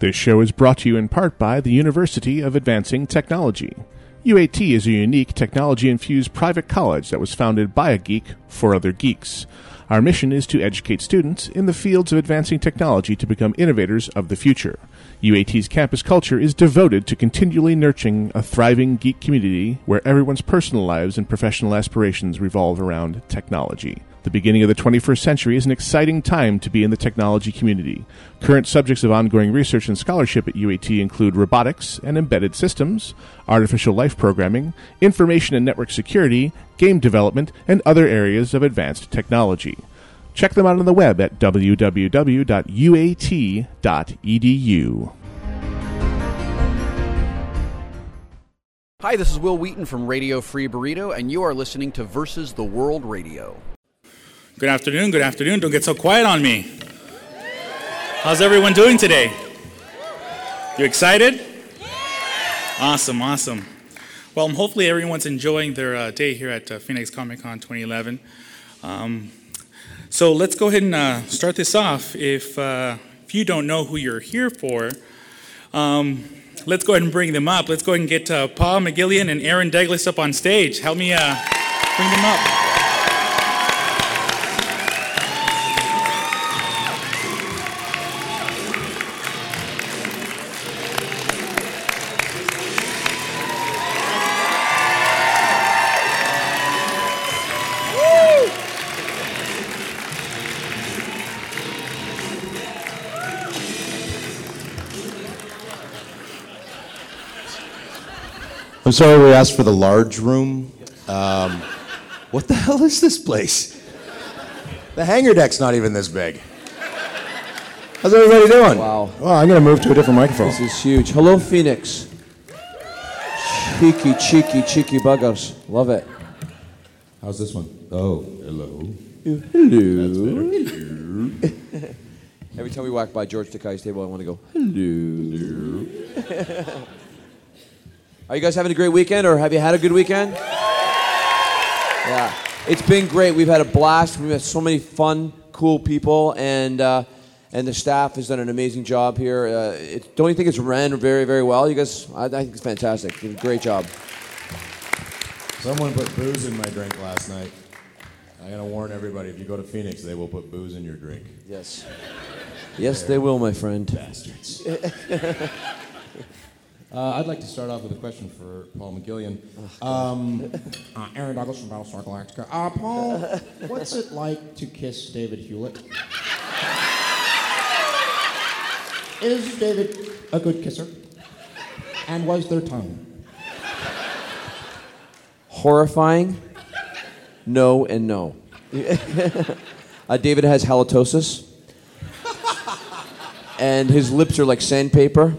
This show is brought to you in part by the University of Advancing Technology. UAT is a unique technology infused private college that was founded by a geek for other geeks. Our mission is to educate students in the fields of advancing technology to become innovators of the future. UAT's campus culture is devoted to continually nurturing a thriving geek community where everyone's personal lives and professional aspirations revolve around technology. The beginning of the 21st century is an exciting time to be in the technology community. Current subjects of ongoing research and scholarship at UAT include robotics and embedded systems, artificial life programming, information and network security, game development, and other areas of advanced technology. Check them out on the web at www.uat.edu. Hi, this is Wil Wheaton from Radio Free Burrito, and you are listening to Versus the World Radio. Good afternoon, good afternoon. Don't get so quiet on me. How's everyone doing today? You excited? Awesome, awesome. Well, hopefully everyone's enjoying their uh, day here at uh, Phoenix Comic Con 2011. Um, so let's go ahead and uh, start this off. If, uh, if you don't know who you're here for, um, let's go ahead and bring them up. Let's go ahead and get uh, Paul McGillion and Aaron Douglas up on stage. Help me uh, bring them up. I'm sorry we asked for the large room. Um, what the hell is this place? The hangar deck's not even this big. How's everybody doing? Wow. Well, I'm going to move to a different microphone. This is huge. Hello, Phoenix. Cheeky, cheeky, cheeky buggers. Love it. How's this one? Oh, hello. Hello. Every time we walk by George Takei's table, I want to go, hello. Are you guys having a great weekend, or have you had a good weekend? Yeah. It's been great. We've had a blast. We've met so many fun, cool people, and uh, and the staff has done an amazing job here. Uh, it, don't you think it's ran very, very well? You guys, I, I think it's fantastic. You did a great job. Someone put booze in my drink last night. I gotta warn everybody: if you go to Phoenix, they will put booze in your drink. Yes. Yes, they will, my friend. Bastards. Uh, I'd like to start off with a question for Paul McGillion. Um, uh, Aaron Douglas from Battlestar Galactica. Uh, Paul, what's it like to kiss David Hewlett? Is David a good kisser? And was their tongue? Horrifying. No and no. uh, David has halitosis, and his lips are like sandpaper.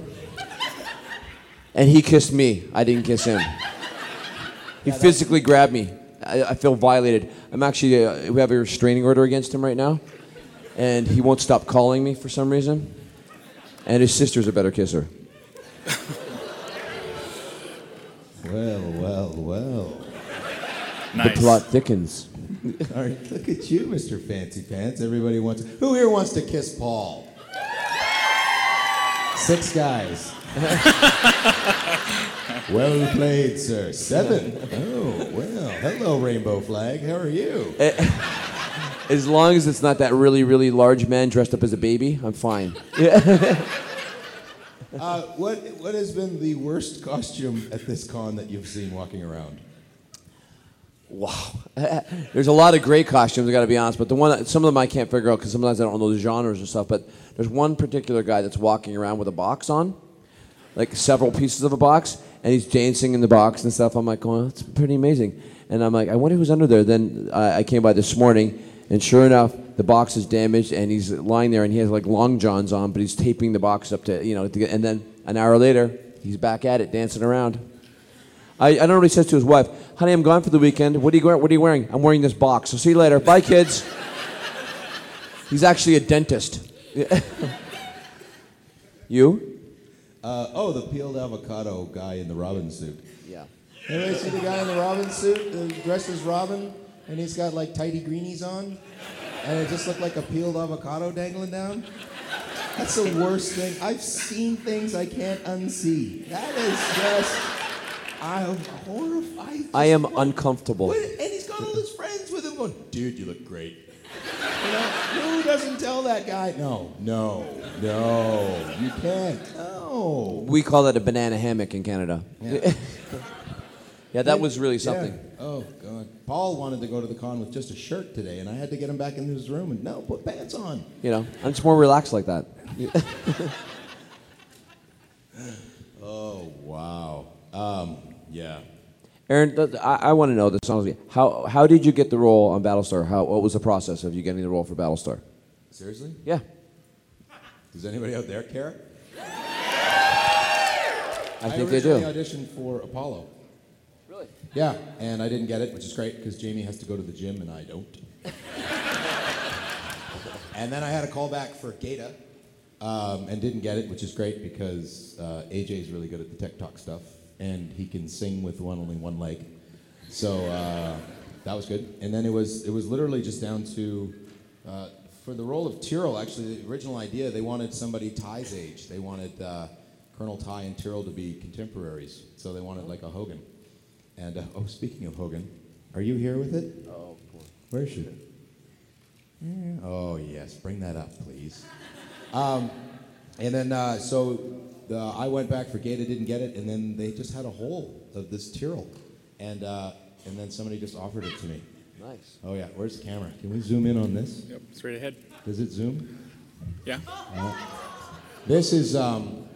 And he kissed me. I didn't kiss him. He physically grabbed me. I, I feel violated. I'm actually, uh, we have a restraining order against him right now. And he won't stop calling me for some reason. And his sister's a better kisser. Well, well, well. Nice. The plot thickens. All right, look at you, Mr. Fancy Pants. Everybody wants. Who here wants to kiss Paul? Six guys. well played, sir. Seven. Oh, well. Hello, Rainbow Flag. How are you? As long as it's not that really, really large man dressed up as a baby, I'm fine. Uh, what What has been the worst costume at this con that you've seen walking around? Wow. There's a lot of great costumes, I gotta be honest, but the one, some of them I can't figure out because sometimes I don't know the genres and stuff, but there's one particular guy that's walking around with a box on, like several pieces of a box, and he's dancing in the box and stuff. I'm like, oh, that's pretty amazing. And I'm like, I wonder who's under there. Then I, I came by this morning, and sure enough, the box is damaged, and he's lying there, and he has like long johns on, but he's taping the box up to, you know, to get, and then an hour later, he's back at it, dancing around. I, I don't know what he says to his wife. Honey, I'm gone for the weekend. What are you, what are you wearing? I'm wearing this box. So see you later. Bye, kids. He's actually a dentist. you? Uh, oh, the peeled avocado guy in the Robin suit. Yeah. Anybody see the guy in the Robin suit, uh, dressed as Robin, and he's got like tidy greenies on, and it just looked like a peeled avocado dangling down? That's the worst thing. I've seen things I can't unsee. That is just. I'm horrified. I am what- uncomfortable. what- and he's got all his friends with him going, dude, you look great. You know, who doesn't tell that guy? No, no, no, you can't. No. We call that a banana hammock in Canada. Yeah. Yeah, that was really something. Yeah. Oh God. Paul wanted to go to the con with just a shirt today, and I had to get him back into his room. And no, put pants on. You know, I'm just more relaxed like that. Oh wow. Um, yeah. Aaron, I, I want to know this honestly. How how did you get the role on Battlestar? How what was the process of you getting the role for Battlestar? Seriously? Yeah. Does anybody out there care? I think they originally do. auditioned for Apollo. Really? Yeah, and I didn't get it, which is great because Jamie has to go to the gym and I don't. and then I had a call back for Gaeta um, and didn't get it, which is great because uh, AJ is really good at the tech talk stuff and he can sing with one only one leg. So uh, that was good. And then it was it was literally just down to uh, for the role of Tyrol. Actually, the original idea they wanted somebody Tigh's age. They wanted uh, Colonel Tigh and Tyrol to be contemporaries. So they wanted like a Hogan. And uh, oh, speaking of Hogan, are you here with it? Oh, where is she? Yeah, Oh yes, bring that up, please. Um, and then uh, so the, I went back for Gaeta, didn't get it, and then they just had a hole of this Tyrol, and uh, and then somebody just offered it to me. Nice. Oh yeah, where's the camera? Can we zoom in on this? Yep, straight ahead. Does it zoom? Yeah. This is um,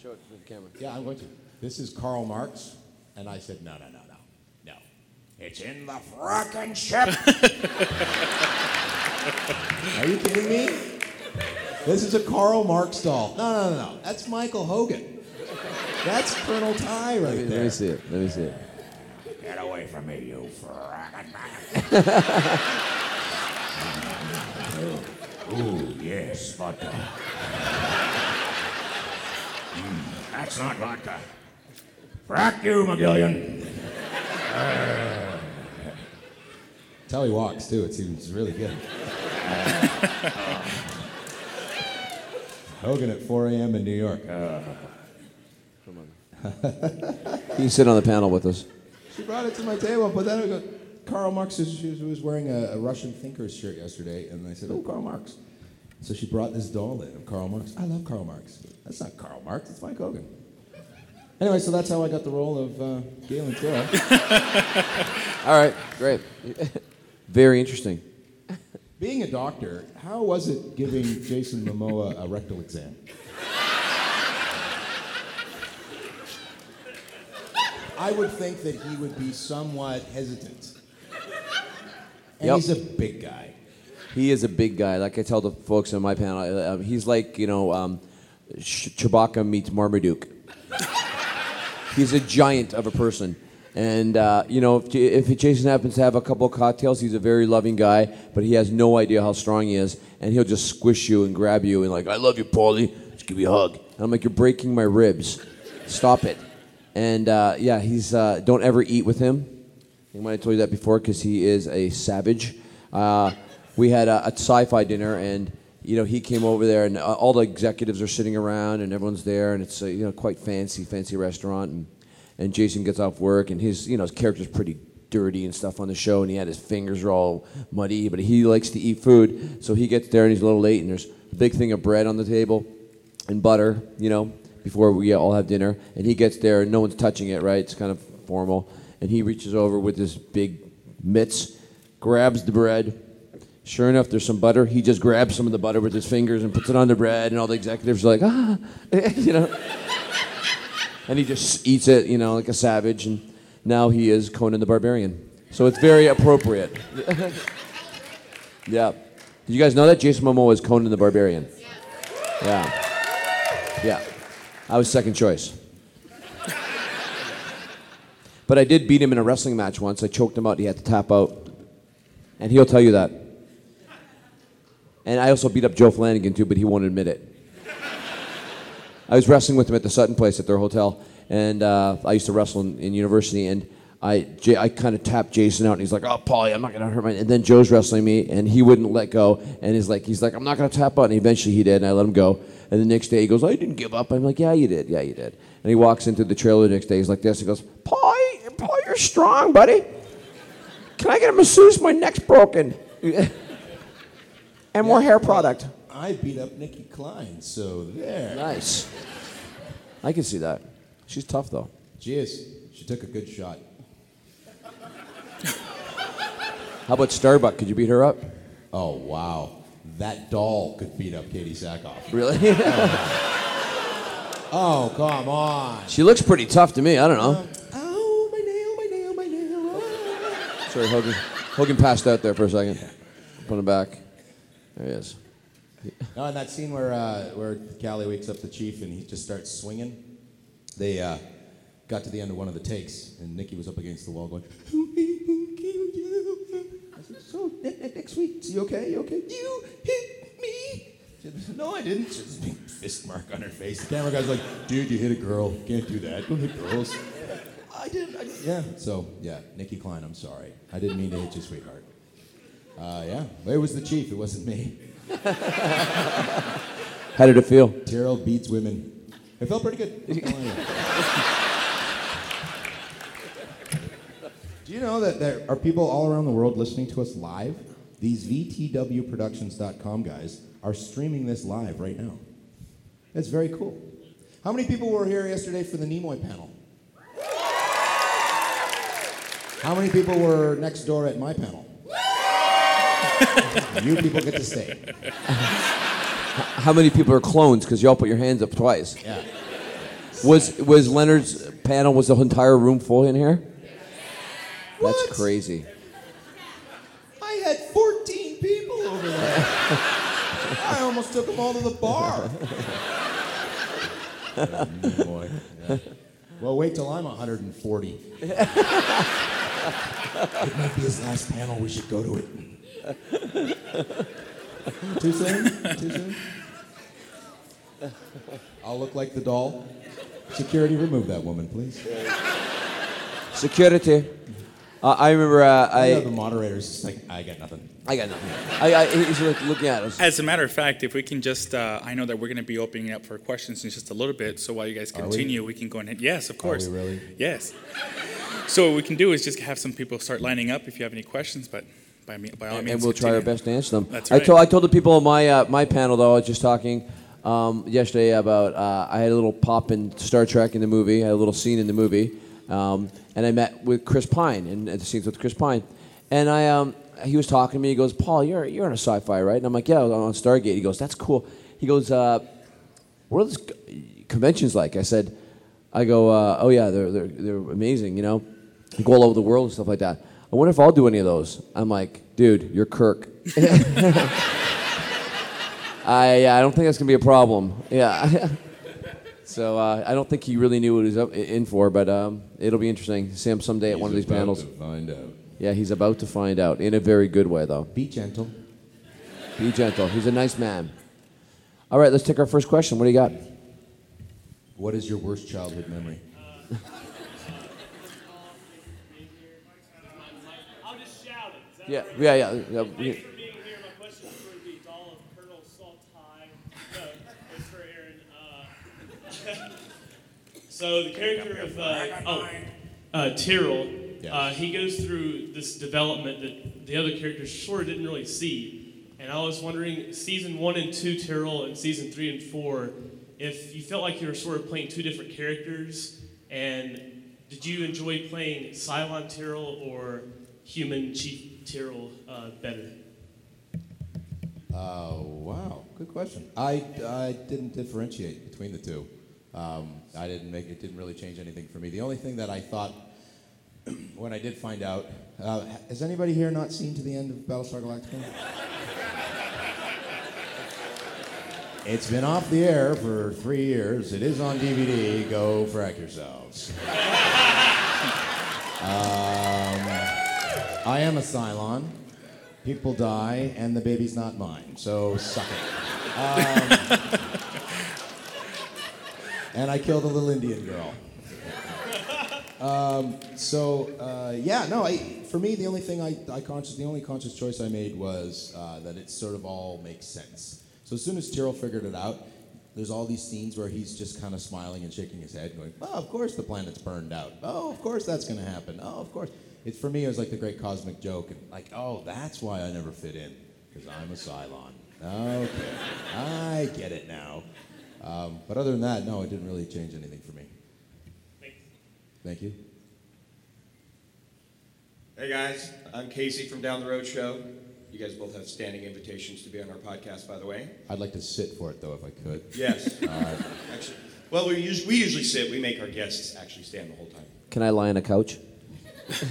Show it to the camera. yeah, I'm going to. This is Karl Marx, and I said no, no, no, no, no. It's in the frickin' ship. Are you kidding me? This is a Karl Marx doll. No, no, no, no. That's Michael Hogan. That's Colonel Tigh right Let me, let me see it. Let me see it. Get away from me, you frickin' Ooh, yes, vodka. Mm, that's not vodka. Frack you, McGillion. That's how he walks too. It seems really good. Hogan at 4 a.m. in New York. You sit on the panel with us. She brought it to my table, but then I go, Karl Marx was, was wearing a, a Russian thinker's shirt yesterday, and I said, oh, Karl Marx. So she brought this doll in of Karl Marx. I love Karl Marx. That's not Karl Marx, it's Mike Hogan. Anyway, so that's how I got the role of uh, Galen Tyrol. All right, great. Very interesting. Being a doctor, how was it giving Jason Momoa a rectal exam? I would think that he would be somewhat hesitant. And Yep. he's a big guy. He is a big guy. Like I tell the folks on my panel, uh, he's like you know, um, Ch- Chewbacca meets Marmaduke. he's a giant of a person, and uh, you know, if, if Jason happens to have a couple of cocktails, he's a very loving guy, but he has no idea how strong he is, and he'll just squish you and grab you and like, I love you, Paulie. Let's give me a hug. And I'm like, you're breaking my ribs. Stop it. And uh, yeah, he's uh, don't ever eat with him. I might have told you that before because he is a savage. Uh, we had a, a sci-fi dinner, and you know he came over there, and uh, all the executives are sitting around, and everyone's there, and it's a, you know quite fancy, fancy restaurant, and and Jason gets off work, and his you know his character's pretty dirty and stuff on the show, and he had his fingers all muddy, but he likes to eat food, so he gets there, and he's a little late, and there's a big thing of bread on the table, and butter, you know, before we all have dinner, and he gets there, and no one's touching it, right? It's kind of formal, and he reaches over with his big mitts, grabs the bread. Sure enough, there's some butter. He just grabs some of the butter with his fingers and puts it on the bread, and all the executives are like, ah, you know. And he just eats it, you know, like a savage, and now he is Conan the Barbarian. So it's very appropriate. yeah. Did you guys know that Jason Momoa is Conan the Barbarian? Yeah. Yeah. I was second choice. But I did beat him in a wrestling match once. I choked him out. He had to tap out. And he'll tell you that. And I also beat up Joe Flanigan too, but he won't admit it. I was wrestling with him at the Sutton place at their hotel, and uh, I used to wrestle in, in university. And I, J- I kind of tapped Jason out, and he's like, "Oh, Paulie, I'm not gonna hurt my." And then Joe's wrestling me, and he wouldn't let go, and he's like, "He's like, I'm not gonna tap out." And eventually he did, and I let him go. And the next day he goes, "I didn't give up." I'm like, "Yeah, you did. Yeah, you did." And he walks into the trailer the next day. He's like this. He goes, "Paulie, Paulie, you're strong, buddy. Can I get a masseuse? My neck's broken." and more hair product. I beat up Nicki Clyne, so there. Nice. I can see that. She's tough though. She is. She took a good shot. How about Starbuck? Could you beat her up? Oh wow, that doll could beat up Katee Sackhoff. Really? Oh, oh come on. she looks pretty tough to me. I don't know. Oh my nail, my nail, my nail. oh. Sorry, Hogan. Hogan passed out there for a second. Put him back. There he is. No, in that scene where uh, where Callie wakes up the chief and he just starts swinging, they uh, got to the end of one of the takes and Nicki was up against the wall going. "Who who killed you?" I said, "So ne- ne- next week, you okay? You okay? You hit me." She said, no, I didn't. A big fist mark on her face. The camera guy's like, "Dude, you hit a girl. Can't do that. Don't hit girls." I did. I, yeah. So yeah, Nicki Clyne. I'm sorry. I didn't mean to hit you, sweetheart. Uh, yeah, it was the chief. It wasn't me. How did it feel? Tyrol beats women. It felt pretty good. Not gonna lie to you. Do you know that there are people all around the world listening to us live? These VTWProductions.com guys are streaming this live right now. It's very cool. How many people were here yesterday for the Nimoy panel? How many people were next door at my panel? You people get to stay. How many people are clones? Because y'all put your hands up twice. Yeah. Was was Leonard's panel? Was the entire room full in here? What? That's crazy. I had 14 people over there. I almost took them all to the bar. Oh, boy. Yeah. Well, wait till I'm 140. it might be his last panel. We should go to it. Too soon? Too soon? I'll look like the doll. Security, remove that woman, please. Security. Uh, I remember. Uh, I know the moderator's just like, I got nothing. I got nothing. I, I he's like looking at us. As a matter of fact, if we can just, uh, I know that we're going to be opening up for questions in just a little bit. So while you guys Are we? continue, we? can go ahead. Yes, of course. we really? Yes. So what we can do is just have some people start lining up if you have any questions. But by me, by all and, means, and we'll try our best to answer them. That's I right. told I told the people on my uh, my panel though I was just talking um, yesterday about uh, I had a little pop in Star Trek in the movie. I had a little scene in the movie, um, and I met with Chris Pine and at the scenes with Chris Pine, and I um, he was talking to me. He goes, "Paul, you're you're in a sci-fi, right?" And I'm like, "Yeah, I on Stargate." He goes, "That's cool." He goes, uh, "What are those conventions like?" I said, "I go, uh, oh yeah, they're they're they're amazing, you know, you go all over the world and stuff like that." I wonder if I'll do any of those. I'm like, dude, you're Kirk. I yeah, I don't think that's gonna be a problem. Yeah. so uh, I don't think he really knew what he was up, in for, but um, it'll be interesting to see him someday at one of these panels. find out. Yeah, he's about to find out in a very good way, though. Be gentle. Be gentle. He's a nice man. All right, let's take our first question. What do you got? What is your worst childhood memory? No, it's for being here. My question for the doll of Colonel Saltire, Mr. Aaron. Uh, so the character of uh, oh, uh, Tyrol, uh, he goes through this development that the other characters sort of didn't really see. And I was wondering, season one and two Tyrol, and season three and four, if you felt like you were sort of playing two different characters, and did you enjoy playing Cylon Tyrol or human Chief Tyrol uh, better? Oh, wow. Good question. I, I didn't differentiate between the two. Um, I didn't make it, didn't really change anything for me. The only thing that I thought when I did find out, uh, has anybody here not seen to the end of Battlestar Galactica? It's been off the air for three years. It is on DVD. Go frack yourselves. Um, I am a Cylon. People die, and the baby's not mine, so suck it. Um, and I killed a little Indian girl. Um, so uh, yeah, no. I, for me, the only thing I, I conscious, the only conscious choice I made was uh, that it sort of all makes sense. So as soon as Tyrol figured it out, there's all these scenes where he's just kind of smiling and shaking his head, going, "Oh, of course the planet's burned out. Oh, of course that's going to happen. Oh, of course." It's for me, it was like the great cosmic joke, and like, oh, that's why I never fit in because I'm a Cylon. Okay, I get it now. Um, but other than that, no, it didn't really change anything for me. Thank you. Hey guys, I'm Casey from Down the Road Show. You guys both have standing invitations to be on our podcast, by the way. I'd like to sit for it though, if I could. Yes. Actually, well, we usually, we usually sit. We make our guests actually stand the whole time. Can I lie on a couch?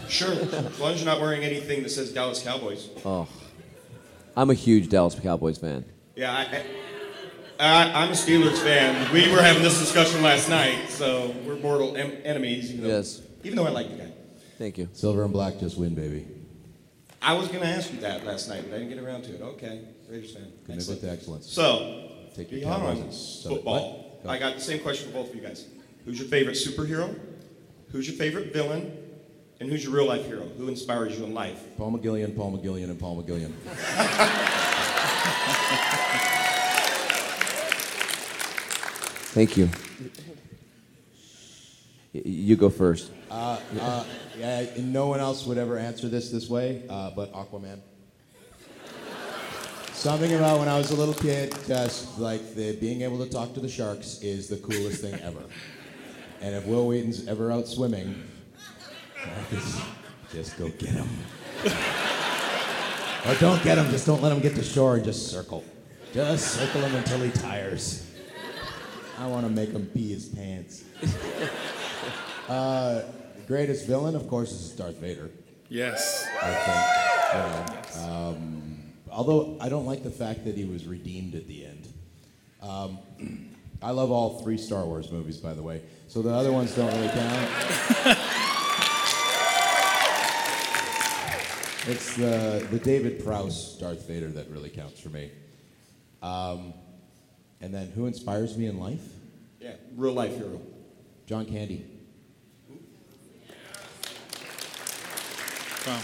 Sure, as long as you're not wearing anything that says Dallas Cowboys. Oh, I'm a huge Dallas Cowboys fan. Yeah, I, I, I, I'm a Steelers fan. We were having this discussion last night, so we're mortal em- enemies. Even though, Yes. Even though I like the guy. Thank you. Silver and black just win, baby. I was going to ask you that last night, but I didn't get around to it. Okay, Raiders fan. Commitment Excellent. to excellence. So, Take your beyond Cowboys and football, Go. I got the same question for both of you guys. Who's your favorite superhero? Who's your favorite villain? And who's your real life hero? Who inspires you in life? Paul McGillion, Paul McGillion, and Paul McGillion. Thank you. You go first. Uh, uh, yeah, and no one else would ever answer this this way, uh, but Aquaman. Something about when I was a little kid, just like the being able to talk to the sharks is the coolest thing ever. And if Wil Wheaton's ever out swimming, just, go get him. or don't get him, just don't let him get to shore and just circle. Just circle him until he tires. I want to make him pee his pants. Uh, greatest villain, of course, is Darth Vader. Yes. I think. You know, um, although I don't like the fact that he was redeemed at the end. Um, I love all three Star Wars movies, by the way, so the other ones don't really count. it's the the David Prowse Darth Vader that really counts for me. Um, and then, who inspires me in life? Yeah, real life hero. John Candy. Wow.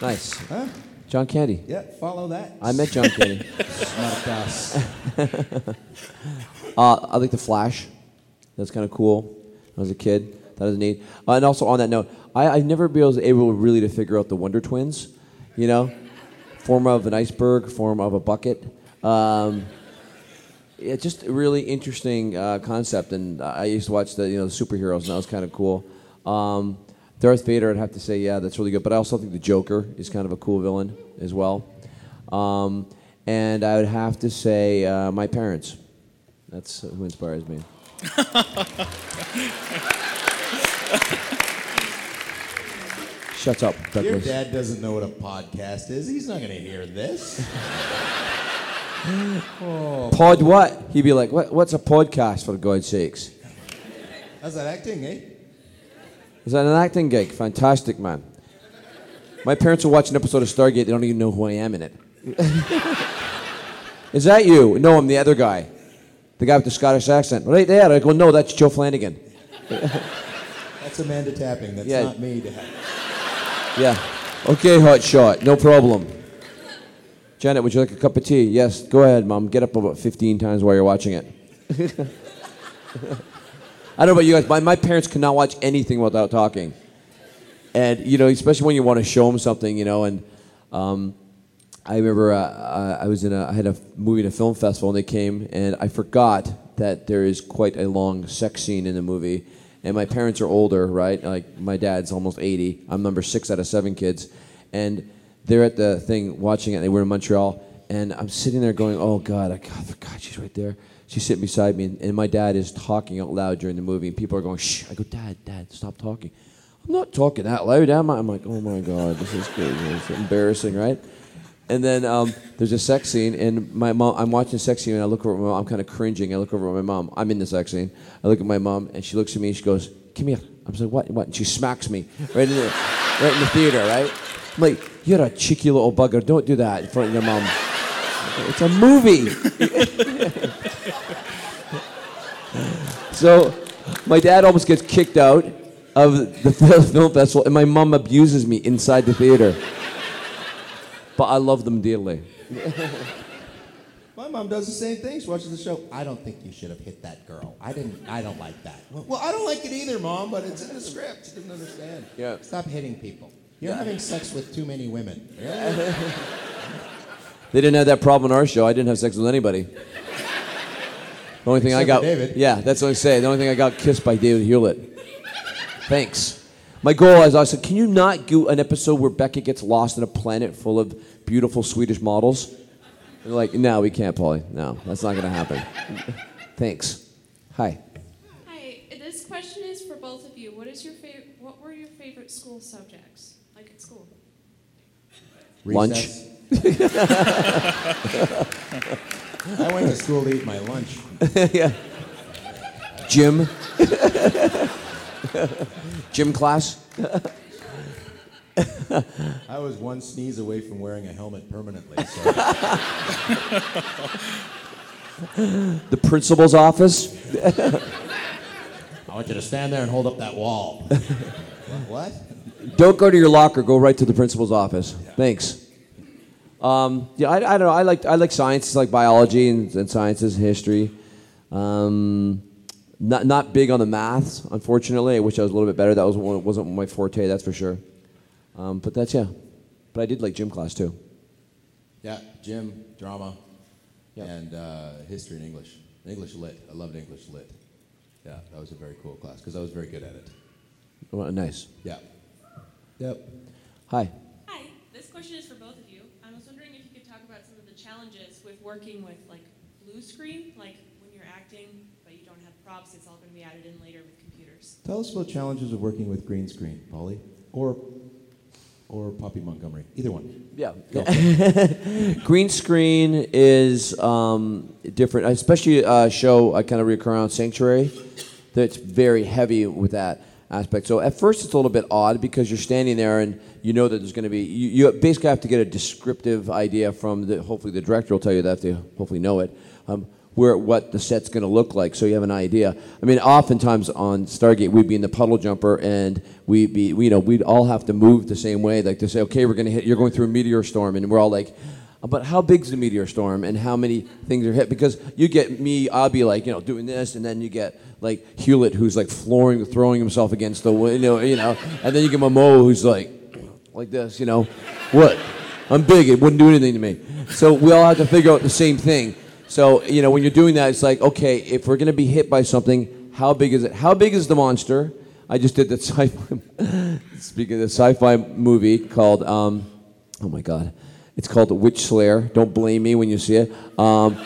Nice. Huh? John Candy. Yeah, follow that. I met John Candy. Smartass. Uh, I like the Flash. That's kind of cool. I was a kid. That is neat. Uh, and also on that note, I, I've never been able, really to figure out the Wonder Twins. You know, form of an iceberg, form of a bucket. Um, it's just a really interesting uh, concept, and I used to watch the you know the superheroes, and that was kind of cool. Um, Darth Vader, I'd have to say, yeah, that's really good. But I also think the Joker is kind of a cool villain as well. Um, and I would have to say uh, my parents. That's who inspires me. Shut up, Douglas. Your dad doesn't know what a podcast is. He's not going to hear this. Pod what? He'd be like, what, what's a podcast, for God's sakes? How's that acting, eh? Is that an acting gig? Fantastic, man. My parents will watch an episode of Stargate. They don't even know who I am in it. Is that you? No, I'm the other guy. The guy with the Scottish accent. Right there. I go, no, that's Joe Flanigan. That's Amanda Tapping. That's Yeah. not me, Dad. Yeah. Okay, hot shot. No problem. Janet, would you like a cup of tea? Yes. Go ahead, Mom. Get up about 15 times while you're watching it. I don't know about you guys, but my parents could not watch anything without talking. And, you know, especially when you want to show them something, you know, and um, I remember uh, I was in a, I had a movie in a film festival and they came and I forgot that there is quite a long sex scene in the movie. And my parents are older, right? Like my dad's almost 80. I'm number six out of seven kids. And they're at the thing watching it. They were in Montreal. And I'm sitting there going, oh God, I God, forgot she's right there. She's sitting beside me. And, and my dad is talking out loud during the movie. And people are going, shh. I go, Dad, Dad, stop talking. I'm not talking that loud, am I? I'm like, oh my God, this is good. It's embarrassing, right? And then um, there's a sex scene, and my mom. I'm watching a sex scene, and I look over at my mom. I'm kind of cringing. I look over at my mom. I'm in the sex scene. I look at my mom, and she looks at me, and she goes, "Come here." I'm like, "What? What?" And she smacks me right in the, right in the theater, right? I'm like, "You're a cheeky little bugger. Don't do that in front of your mom." It's a movie. so My dad almost gets kicked out of the film festival, and my mom abuses me inside the theater. But I love them dearly. My mom does the same thing. She watches the show. I don't think you should have hit that girl. I didn't. I don't like that. Well, I don't like it either, mom. But it's in the script. She doesn't understand. Yeah. Stop hitting people. You're having sex with too many women. They didn't have that problem on our show. I didn't have sex with anybody. The only thing I got, David. yeah, that's what I say. The only thing I got kissed by David Hewlett. Thanks. My goal is I said, can you not do an episode where Beckett gets lost in a planet full of beautiful Swedish models? And they're like, no, we can't, Polly. No, that's not going to happen. Thanks. Hi. Hi, this question is for both of you. What is your favorite? What were your favorite school subjects, like at school? Lunch. I went to school to eat my lunch. yeah. Gym. Gym class. I was one sneeze away from wearing a helmet permanently. So. The principal's office. I want you to stand there and hold up that wall. what? Don't go to your locker. Go right to the principal's office. Thanks. Um, yeah, I, I don't know. I like I like science, like biology and, and sciences, history. Um, not not big on the maths, unfortunately. I wish I was a little bit better. That was one, wasn't my forte, that's for sure. Um, but that's yeah. But I did like gym class too. Yeah, gym, drama, and uh, history and English. English lit. I loved English lit. Yeah, that was a very cool class because I was very good at it. Oh, nice. Yeah. Yep. Hi. Hi, this question is for both of you. I was wondering if you could talk about some of the challenges with working with like blue screen, like when you're acting but you don't have props, it's all going to be added in later with computers. Tell us about challenges of working with green screen, Polly, or or Poppy Montgomery. Either one. Yeah. Go. Green screen is um, different, especially a show I kind of recur on Sanctuary. That's very heavy with that aspect. So at first it's a little bit odd because you're standing there and you know that there's going to be. You, you basically have to get a descriptive idea from the. Hopefully the director will tell you that. They hopefully know it. Um, where what the set's going to look like, so you have an idea. I mean, oftentimes on Stargate, we'd be in the puddle jumper, and we'd be, you know, we'd all have to move the same way. Like to say, okay, we're going to hit. You're going through a meteor storm, and we're all like, but how big's the meteor storm, and how many things are hit? Because you get me, I'll be like, you know, doing this, and then you get like Hewlett, who's like flooring, throwing himself against the, wi- you know, you know, and then you get Momoa, who's like, like this, you know, what? I'm big. It wouldn't do anything to me. So we all have to figure out the same thing. So you know, when you're doing that, it's like, okay, if we're gonna be hit by something, how big is it? How big is the monster? I just did the sci-fi. speaking of the sci-fi movie called, um, oh my god, it's called The Witch Slayer. Don't blame me when you see it. Um,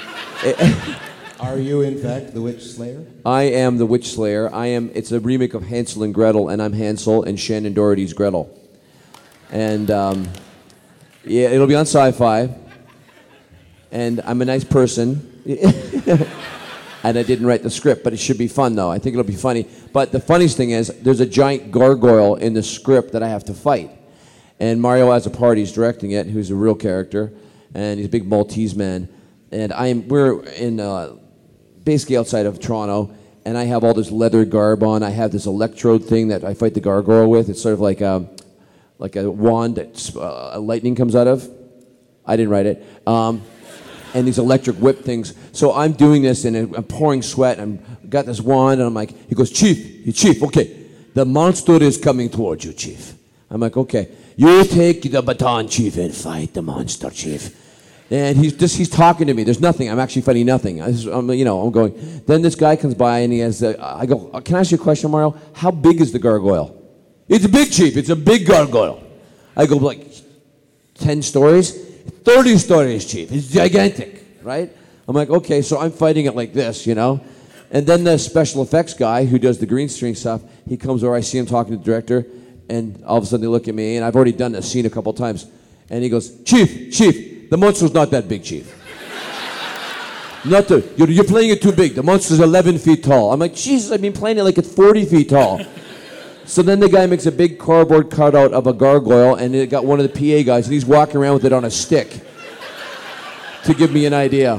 Are you, in fact, the witch slayer? I am the Witch Slayer. I am. It's a remake of Hansel and Gretel, and I'm Hansel, and Shannen Doherty's Gretel. And um, yeah, it'll be on Sci-Fi. And I'm a nice person, and I didn't write the script, but it should be fun though. I think it'll be funny. But the funniest thing is, there's a giant gargoyle in the script that I have to fight, and Mario has a part. He's directing it. Who's a real character, and he's a big Maltese man. And I'm we're in. Uh, basically outside of Toronto, and I have all this leather garb on. I have this electrode thing that I fight the gargoyle with. It's sort of like a, like a wand that uh, lightning comes out of. I didn't write it. Um, and these electric whip things. So I'm doing this, and I'm pouring sweat. I've got this wand, and I'm like, he goes, Chief, he, Chief, okay, the monster is coming towards you, Chief. I'm like, okay, you take the baton, Chief, and fight the monster, Chief. And he's just he's talking to me. There's nothing. I'm actually fighting nothing. I I'm, you know, I'm going. Then this guy comes by and he has. The, I go. Uh, can I ask you a question, Mario? How big is the gargoyle? It's a big chief. It's a big gargoyle. I go like ten stories, thirty stories, chief. It's gigantic, right? I'm like, okay. So I'm fighting it like this, you know. And then the special effects guy who does the green screen stuff, he comes over. I see him talking to the director, and all of a sudden they look at me, and I've already done this scene a couple times, and he goes, Chief, Chief. The monster's not that big, Chief. Not the, you're, you're playing it too big. The monster's 11 feet tall. I'm like, Jesus, I've been playing it like it's 40 feet tall. So then the guy makes a big cardboard cutout of a gargoyle, and it got one of the PA guys, and he's walking around with it on a stick to give me an idea.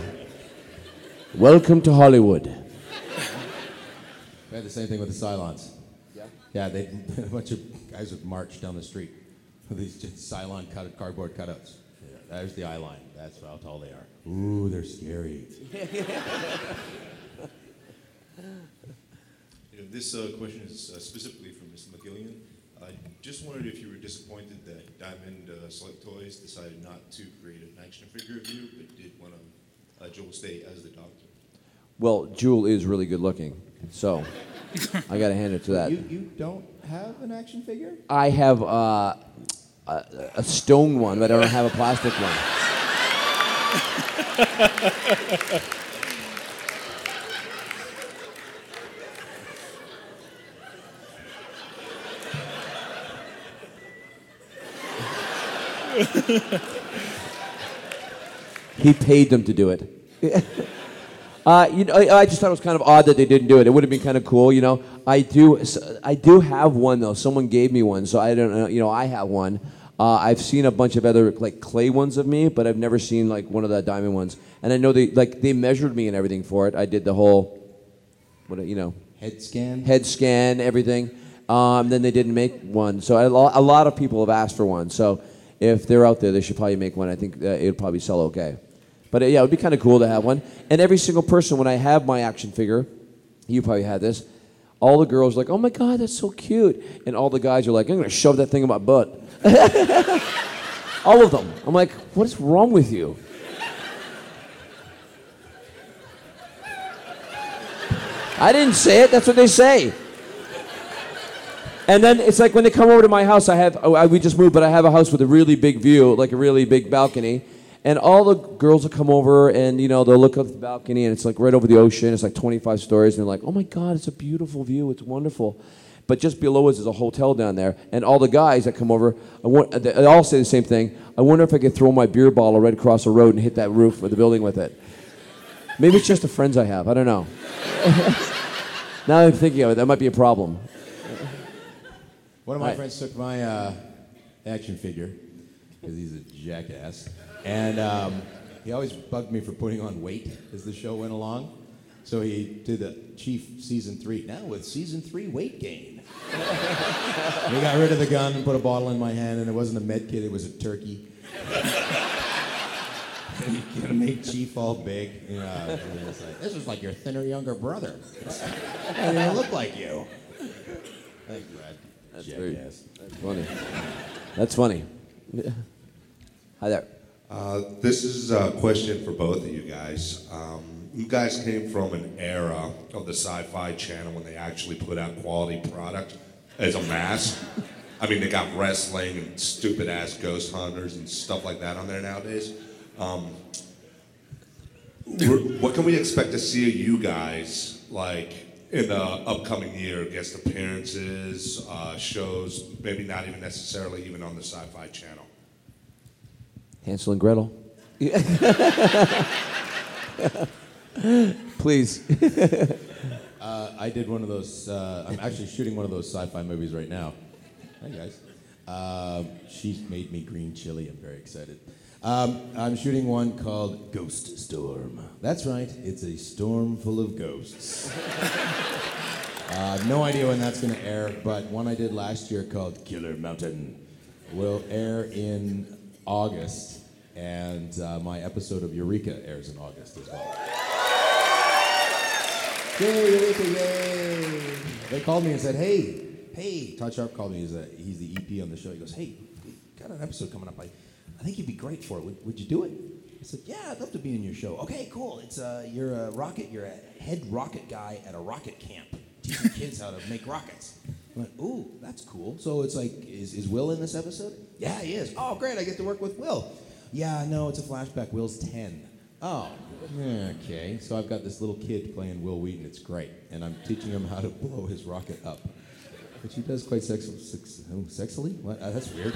Welcome to Hollywood. We had the same thing with the Cylons. Yeah? Yeah, they a bunch of guys would march down the street with these just Cylon cut, cardboard cutouts. Yeah, there's the eye line. That's how tall they are. Ooh, they're scary. This uh, question is uh, specifically from Mr. McGillion. I just wondered if you were disappointed that Diamond uh, Select Toys decided not to create an action figure of you, but did one of uh, Jewel Staite as the Doctor. Well, Jewel is really good looking, so I got to hand it to that. You, you don't have an action figure? I have uh, a, a stone one, but I don't have a plastic one. he paid them to do it. Uh, you know, I I just thought it was kind of odd that they didn't do it. It would have been kind of cool, you know. I do, I do have one though. Someone gave me one, so I don't know. You know, I have one. Uh, I've seen a bunch of other like clay ones of me, but I've never seen like one of the diamond ones. And I know they like they measured me and everything for it. I did the whole, what you know, Head scan? head scan, everything. Um, then they didn't make one, so a a lot of people have asked for one. So if they're out there, they should probably make one. I think uh, it would probably sell okay. But uh, yeah, it would be kind of cool to have one. And every single person, when I have my action figure, you probably had this. All the girls are like, "Oh my god, that's so cute," and all the guys are like, "I'm gonna shove that thing in my butt." all of them. I'm like, "What is wrong with you?" I didn't say it. That's what they say. And then it's like when they come over to my house, I have, oh, I, we just moved, but I have a house with a really big view, like a really big balcony. And all the girls will come over and, you know, they'll look up the balcony and it's like right over the ocean. It's like 25 stories. And they're like, oh my God, it's a beautiful view. It's wonderful. But just below us is a hotel down there. And all the guys that come over, I want, they all say the same thing. I wonder if I could throw my beer bottle right across the road and hit that roof of the building with it. Maybe it's just the friends I have. I don't know. now I'm thinking of it, that might be a problem. One of my friends took my uh, action figure because he's a jackass, and um, he always bugged me for putting on weight as the show went along. So he did the Chief season three. Now with season three weight gain. he got rid of the gun and put a bottle in my hand, and it wasn't a med kit; it was a turkey. he's gonna make Chief all big. You know, like, this is like your thinner younger brother. I don't look like you. Thank you, Brad. That's very- Jackass. That's funny. That's funny. Hi there. Uh, this is a question for both of you guys. Um, you guys came from an era of the Sci-Fi Channel when they actually put out quality product as a mass. I mean, they got wrestling and stupid ass ghost hunters and stuff like that on there nowadays. Um, what can we expect to see of you guys like in the upcoming year? Guest appearances, uh, shows, maybe not even necessarily even on the Sci-Fi Channel. Hansel and Gretel. Please. Uh, I did one of those. Uh, I'm actually shooting one of those sci-fi movies right now. Hi guys. Um, she made me green chili. I'm very excited. Um, I'm shooting one called Ghost Storm. That's right. It's a storm full of ghosts. uh, no idea when that's going to air, but one I did last year called Killer Mountain will air in August, and uh, my episode of Eureka airs in August as well. Yay, Eureka, yay! They called me and said, hey, hey, Todd Sharp called me. He's, a, he's the EP on the show. He goes, hey, we got an episode coming up. I, I think you'd be great for it. Would, would you do it? I said, yeah, I'd love to be in your show. Okay, cool. It's uh, You're a rocket, you're a head rocket guy at a rocket camp, teaching kids how to make rockets. I went, ooh, that's cool. So it's like, is, is Wil in this episode? Yeah, he is. Oh, great, I get to work with Wil. Yeah, no, it's a flashback. Wil's 10. Oh, okay. So I've got this little kid playing Wil Wheaton. It's great. And I'm teaching him how to blow his rocket up. Which he does quite sex- sex- sexily? What? Uh, that's weird.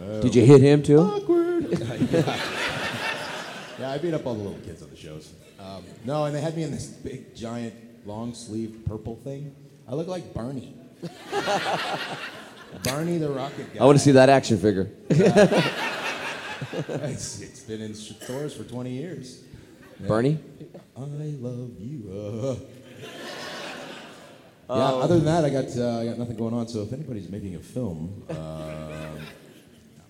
Oh. Did you hit him too? Awkward. yeah, I beat up all the little kids on the shows. Um, no, and they had me in this big, giant, long sleeve purple thing. I look like Barney. Barney the rocket guy. I want to see that action figure. it's, it's been in stores for 20 years. Yeah. Bernie? I love you. Uh. Yeah. Um, Other than that, I got uh, I got nothing going on. So if anybody's making a film, uh,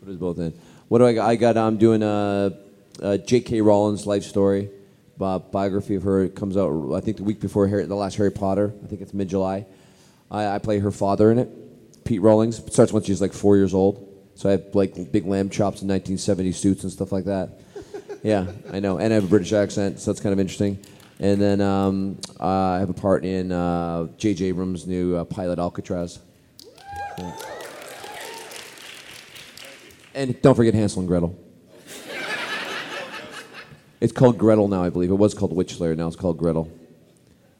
Put us both in. What do I got? I got. I'm doing a, a J.K. Rowling's life story, bi- biography of her. It comes out I think the week before Harry, the last Harry Potter. I think it's mid July. I, I play her father in it. Pete Rawlings It starts when she's like four years old. So I have like big lamb chops and 1970 suits and stuff like that. yeah, I know, and I have a British accent, so that's kind of interesting. And then um, uh, I have a part in uh, J.J. Abrams' new uh, pilot Alcatraz. Yeah. And don't forget Hansel and Gretel. It's called Gretel now, I believe. It was called Witch Slayer. Now it's called Gretel.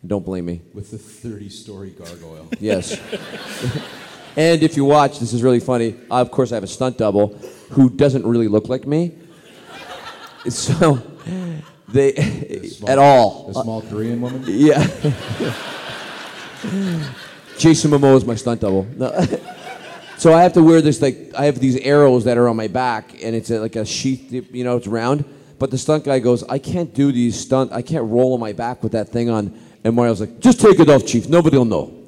Don't blame me. with the 30-story gargoyle. Yes. and if you watch, this is really funny. Uh, of course, I have a stunt double who doesn't really look like me. So they small- at all. the small Korean woman? Yeah. Jason Momoa is my stunt double. No. So I have to wear this like I have these arrows that are on my back, and it's a, like a sheath. You know, it's round. But the stunt guy goes, I can't do these stunt. I can't roll on my back with that thing on. And Mario's like, just take it off, Chief. Nobody will know.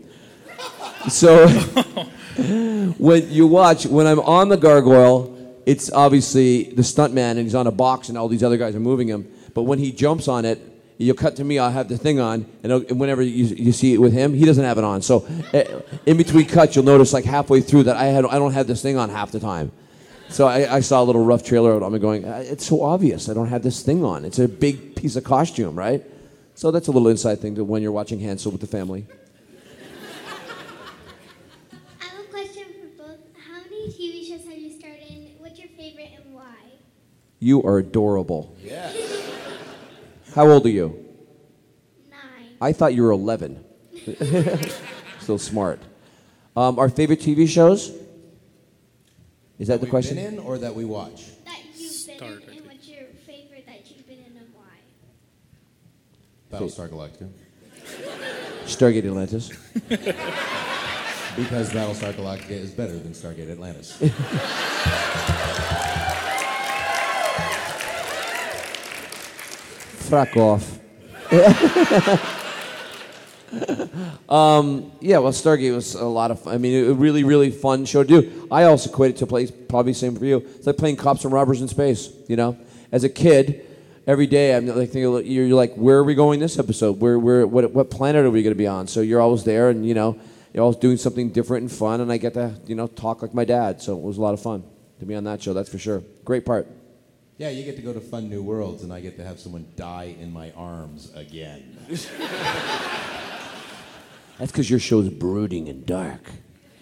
So when you watch, when I'm on the gargoyle, it's obviously the stuntman and he's on a box and all these other guys are moving him. But when he jumps on it, you cut to me, I'll have the thing on, and and whenever you, you see it with him, he doesn't have it on. So eh, in between cuts, you'll notice like halfway through that I had I don't have this thing on half the time. So I, I saw a little rough trailer of it. I'm going, "Uh, it's so obvious I don't have this thing on. It's a big piece of costume, right? So that's a little inside thing to when you're watching Hansel with the family. I have a question for both. How many TV shows have you starred in? What's your favorite and why? You are adorable. Yeah. How old are you? Nine. I thought you were 11. Still smart. Um, our favorite TV shows? Is that the question? Been in or that we watch? That you've been in, and what's your favorite that you've been in and why? Battlestar Galactica. Stargate Atlantis. Because Battlestar Galactica is better than Stargate Atlantis. Frack off. um, yeah, well, Stargate was a lot of fun. I mean, a really, really fun show to do. I also equate it to play, probably same for you. It's like playing cops and robbers in space, you know? As a kid, every day I'm like thinking, you're you're like, where are we going this episode? Where, where, what, what planet are we going to be on? So you're always there and, you know, you're always doing something different and fun, and I get to, you know, talk like my dad. So it was a lot of fun to be on that show, that's for sure. Great part. Yeah, you get to go to fun new worlds, and I get to have someone die in my arms again. That's because your show's brooding and dark.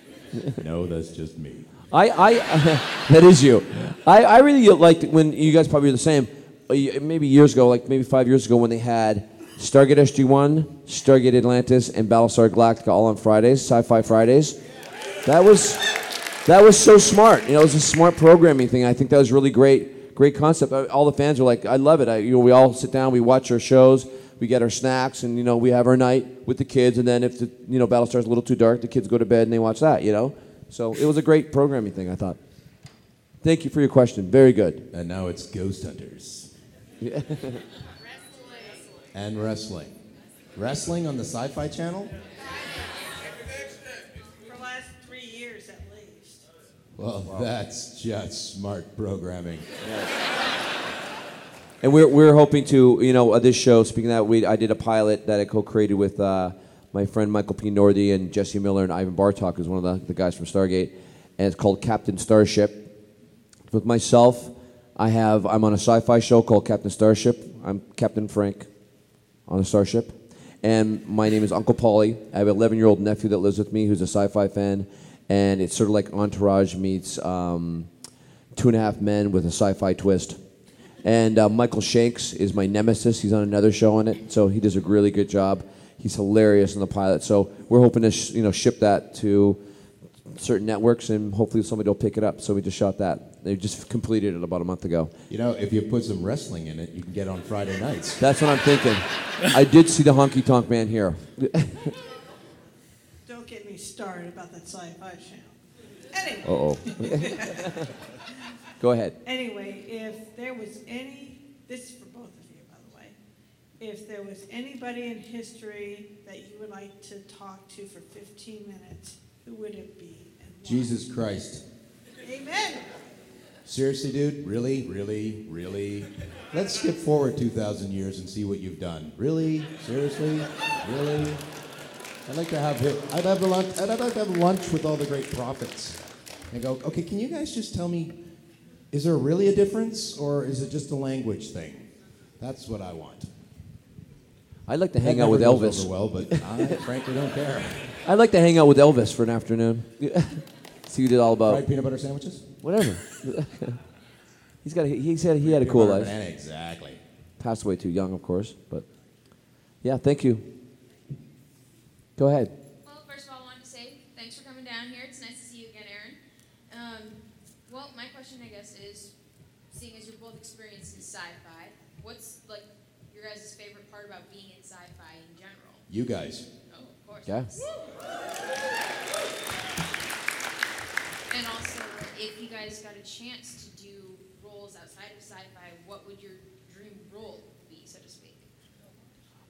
no, that's just me. I, I that is you. I, I really liked when you guys probably are the same. uh, Maybe years ago, like maybe five years ago, when they had Stargate SG One, Stargate Atlantis, and Battlestar Galactica all on Fridays, Sci-Fi Fridays. That was that was so smart. You know, it was a smart programming thing. I think that was really great, great concept. All the fans are like, "I love it." I, you know, we all sit down, we watch our shows, we get our snacks, and you know, we have our night with the kids. And then if the you know Battlestar's a little too dark, the kids go to bed and they watch that. You know, so it was a great programming thing. I thought. Thank you for your question. Very good. And now it's Ghost Hunters. and wrestling. Wrestling on the Sci Fi Channel? Well, that's just smart programming. And we're, we're hoping to, you know, uh, this show, speaking of that, we, I did a pilot that I co created with uh, my friend Michael P. Northey and Jesse Miller and Ivon Bartok, who's one of the, the guys from Stargate. And it's called Captain Starship. With myself, I have, I'm on a sci fi show called Captain Starship. I'm Captain Frank on a starship. And my name is Uncle Paulie. I have an 11 year old nephew that lives with me who's a sci fi fan. And it's sort of like Entourage meets um, Two and a Half Men with a sci fi twist. And uh, Michael Shanks is my nemesis. He's on another show on it, so he does a really good job. He's hilarious in the pilot. So we're hoping to sh- you know ship that to certain networks, and hopefully somebody will pick it up. So we just shot that. They just completed it about a month ago. You know, if you put some wrestling in it, you can get on Friday nights. That's what I'm thinking. I did see the Honky Tonk Man here. Started about that sci-fi channel. Anyway. Uh-oh. Go ahead. Anyway, if there was any, this is for both of you, by the way. if there was anybody in history that you would like to talk to for 15 minutes, who would it be? Jesus Christ. Amen. Seriously, dude? Really? Really? Really? Let's skip forward 2,000 years and see what you've done. Really? Seriously? Really? I'd like to have I'd have a lunch. I'd like to have lunch with all the great prophets, and go. Okay, can you guys just tell me? Is there really a difference, or is it just a language thing? That's what I want. I'd like to hang out with Elvis. well, but I frankly don't care. I'd like to hang out with Elvis for an afternoon. See what did all about. Fried peanut butter sandwiches? Whatever. He's got. A, he said he had a cool life. exactly. Passed away too young, of course. But yeah, thank you. Go ahead. Well, first of all, I wanted to say thanks for coming down here. It's nice to see you again, Aaron. Um, well, my question, I guess, is seeing as you're both experienced in sci-fi, what's like your guys' favorite part about being in sci-fi in general? You guys. Oh, of course. Yeah. And also, if you guys got a chance to do roles outside of sci-fi, what would your dream role be, so to speak?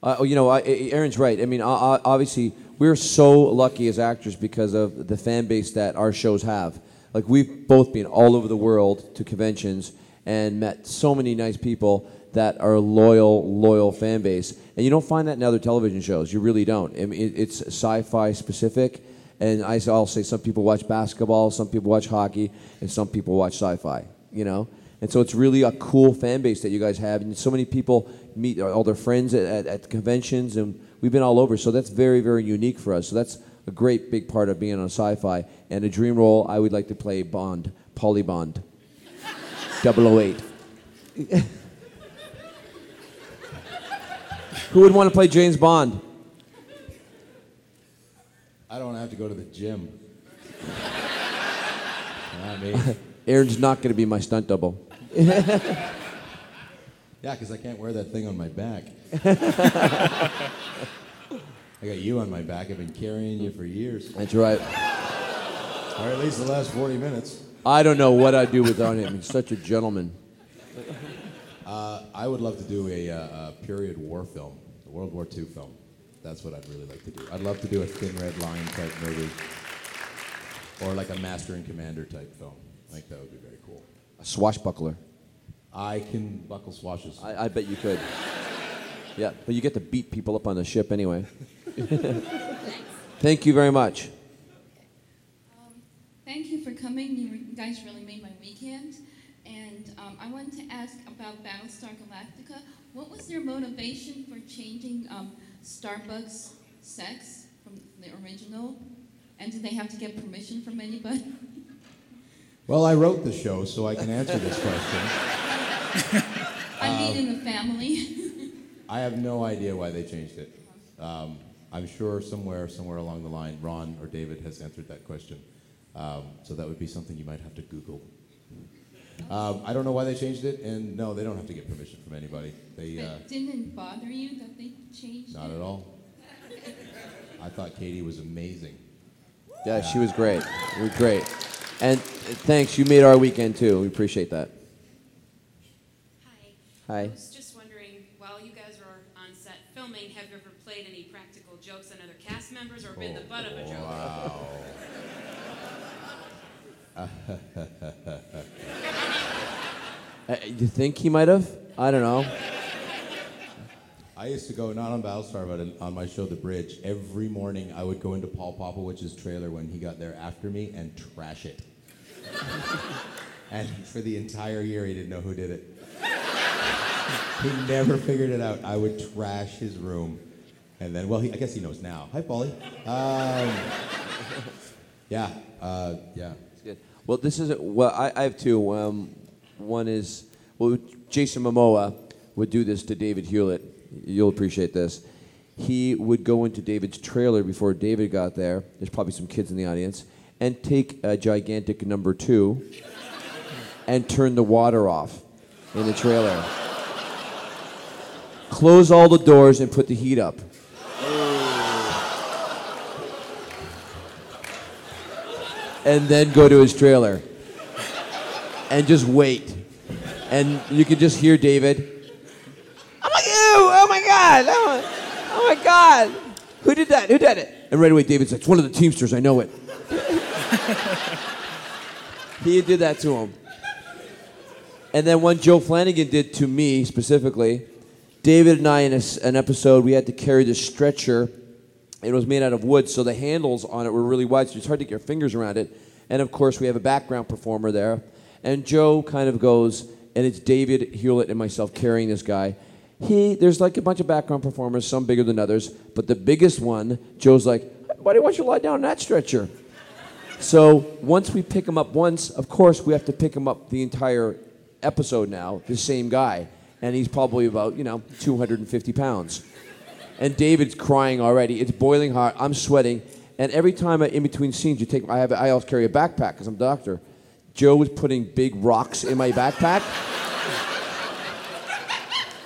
Uh, you know, I, Aaron's right. I mean, obviously, we're so lucky as actors because of the fan base that our shows have. Like, we've both been all over the world to conventions and met so many nice people that are loyal, loyal fan base. And you don't find that in other television shows. You really don't. I mean, it's sci-fi specific. And I, will say some people watch basketball, some people watch hockey, and some people watch sci-fi. You know, and so it's really a cool fan base that you guys have, and so many people meet all their friends at, at, at conventions, and we've been all over. So that's very, very unique for us. So that's a great big part of being on sci-fi. And a dream role, I would like to play Bond, Polly Bond, 008. Who would want to play James Bond? I don't have to go to the gym. Not me. Aaron's not going to be my stunt double. Yeah, because I can't wear that thing on my back. I got you on my back. I've been carrying you for years. That's right. Or at least the last 40 minutes. I don't know what I'd do without him. He's such a gentleman. Uh, I would love to do a, uh, a period war film, a World War II film. That's what I'd really like to do. I'd love to do a Thin Red Line type movie. Or like a Master and Commander type film. I think that would be very cool. A swashbuckler. I can buckle swashes. I, I bet you could. Yeah, but you get to beat people up on the ship anyway. Thank you very much. Thank you for coming. You guys really made my weekend. And um, I wanted to ask about Battlestar Galactica. What was their motivation for changing um, Starbuck's sex from the original? And did they have to get permission from anybody? Well, I wrote the show, so I can answer this question. I Um, mean, in the family. I have no idea why they changed it. Um, I'm sure somewhere, somewhere along the line, Ron or David has answered that question. Um, so that would be something you might have to Google. Um, I don't know why they changed it, and no, they don't have to get permission from anybody. They uh, didn't bother you that they changed not it? at all. I thought Katee was amazing. Yeah, she was great. You were great. And uh, thanks, you made our weekend too. We appreciate that. Hi. I was just wondering, while you guys were on set filming, have you ever played any practical jokes on other cast members or been the butt of a joke? Uh, you think he might have? I don't know. I used to go not on Battlestar, but on my show, The Bridge. Every morning, I would go into Paul Popowich's trailer when he got there after me and trash it. and for the entire year, he didn't know who did it. he never figured it out. I would trash his room, and then, well, he, I guess he knows now. Hi, Paulie. Um, yeah, uh, yeah. Well, this is well. I, I have two. Um, one is well, Jason Momoa would do this to David Hewlett. You'll appreciate this. He would go into David's trailer before David got there. There's probably some kids in the audience, and take a gigantic number two, and turn the water off in the trailer. Close all the doors and put the heat up. and then go to his trailer and just wait. And you can just hear David. Oh God. God! That one- oh my God! Who did that? Who did it? And right away, David's like, "It's one of the Teamsters. I know it." he did that to him. And then one Joe Flanigan did to me specifically. David and I, in a an episode, we had to carry this stretcher. It was made out of wood, so the handles on it were really wide, so it's hard to get your fingers around it. And of course, we have a background performer there. And Joe kind of goes, and it's David Hewlett and myself carrying this guy. He, there's like a bunch of background performers, some bigger than others, but the biggest one, Joe's like, buddy, why don't you lie down on that stretcher? So once we pick him up once, of course, we have to pick him up the entire episode now, the same guy. And he's probably about, you know, 250 pounds. And David's crying already. It's boiling hot. I'm sweating. And every time I, in between scenes, you take, I, have, I also carry a backpack because I'm a doctor. Joe was putting big rocks in my backpack.